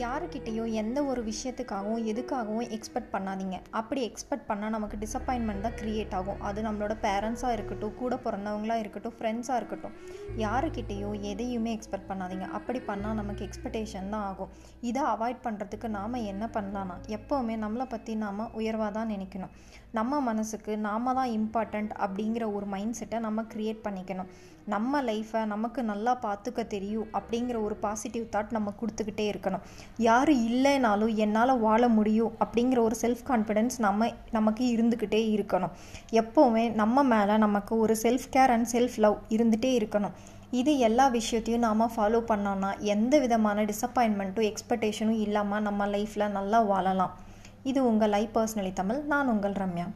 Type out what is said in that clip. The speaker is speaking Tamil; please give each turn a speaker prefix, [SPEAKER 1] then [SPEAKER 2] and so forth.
[SPEAKER 1] யாருக்கிட்டேயும் எந்த ஒரு விஷயத்துக்காகவும் எதுக்காகவும் எக்ஸ்பெக்ட் பண்ணாதீங்க. அப்படி எக்ஸ்பெக்ட் பண்ணால் நமக்கு டிசப்பாயின்மெண்ட் தான் க்ரியேட் ஆகும். அது நம்மளோட பேரண்ட்ஸாக இருக்கட்டும் கூட பிறந்தவங்களாக இருக்கட்டும் ஃப்ரெண்ட்ஸாக இருக்கட்டும். யாருக்கிட்டேயும் எதையுமே எக்ஸ்பெக்ட் பண்ணாதீங்க. அப்படி பண்ணால் நமக்கு எக்ஸ்பெக்டேஷன் தான் ஆகும். இதை அவாய்ட் பண்ணுறதுக்கு நாம் என்ன பண்ணலான்னா எப்போவுமே நம்மளை பற்றி நாம் உயர்வாக தான் நினைக்கணும். நம்ம மனசுக்கு நாம தான் இம்பார்ட்டண்ட் அப்படிங்கிற ஒரு மைண்ட் செட்டை நம்ம க்ரியேட் பண்ணிக்கணும். நம்ம லைஃப்பை நமக்கு நல்லா பார்த்துக்க தெரியும் அப்படிங்கிற ஒரு பாசிட்டிவ் தாட் நம்ம கொடுத்துக்கிட்டே இருக்கணும். யார் இல்லைனாலும் என்னால் வாழ முடியும் அப்படிங்கிற ஒரு செல்ஃப் கான்ஃபிடென்ஸ் நம்ம நமக்கு இருந்துக்கிட்டே இருக்கணும். எப்போவுமே நம்ம மேலே நமக்கு ஒரு self care and self love இருந்துகிட்டே இருக்கணும். இது எல்லா விஷயத்தையும் நாம் ஃபாலோ பண்ணோன்னா எந்த விதமான டிசப்பாயின்மெண்ட்டும் எக்ஸ்பெக்டேஷனும் இல்லாமல் நம்ம லைஃப்பில் நல்லா வாழலாம். இது உங்கள் லைஃப் பர்சனலி தமிழ் நான் உங்கள் ரம்யா.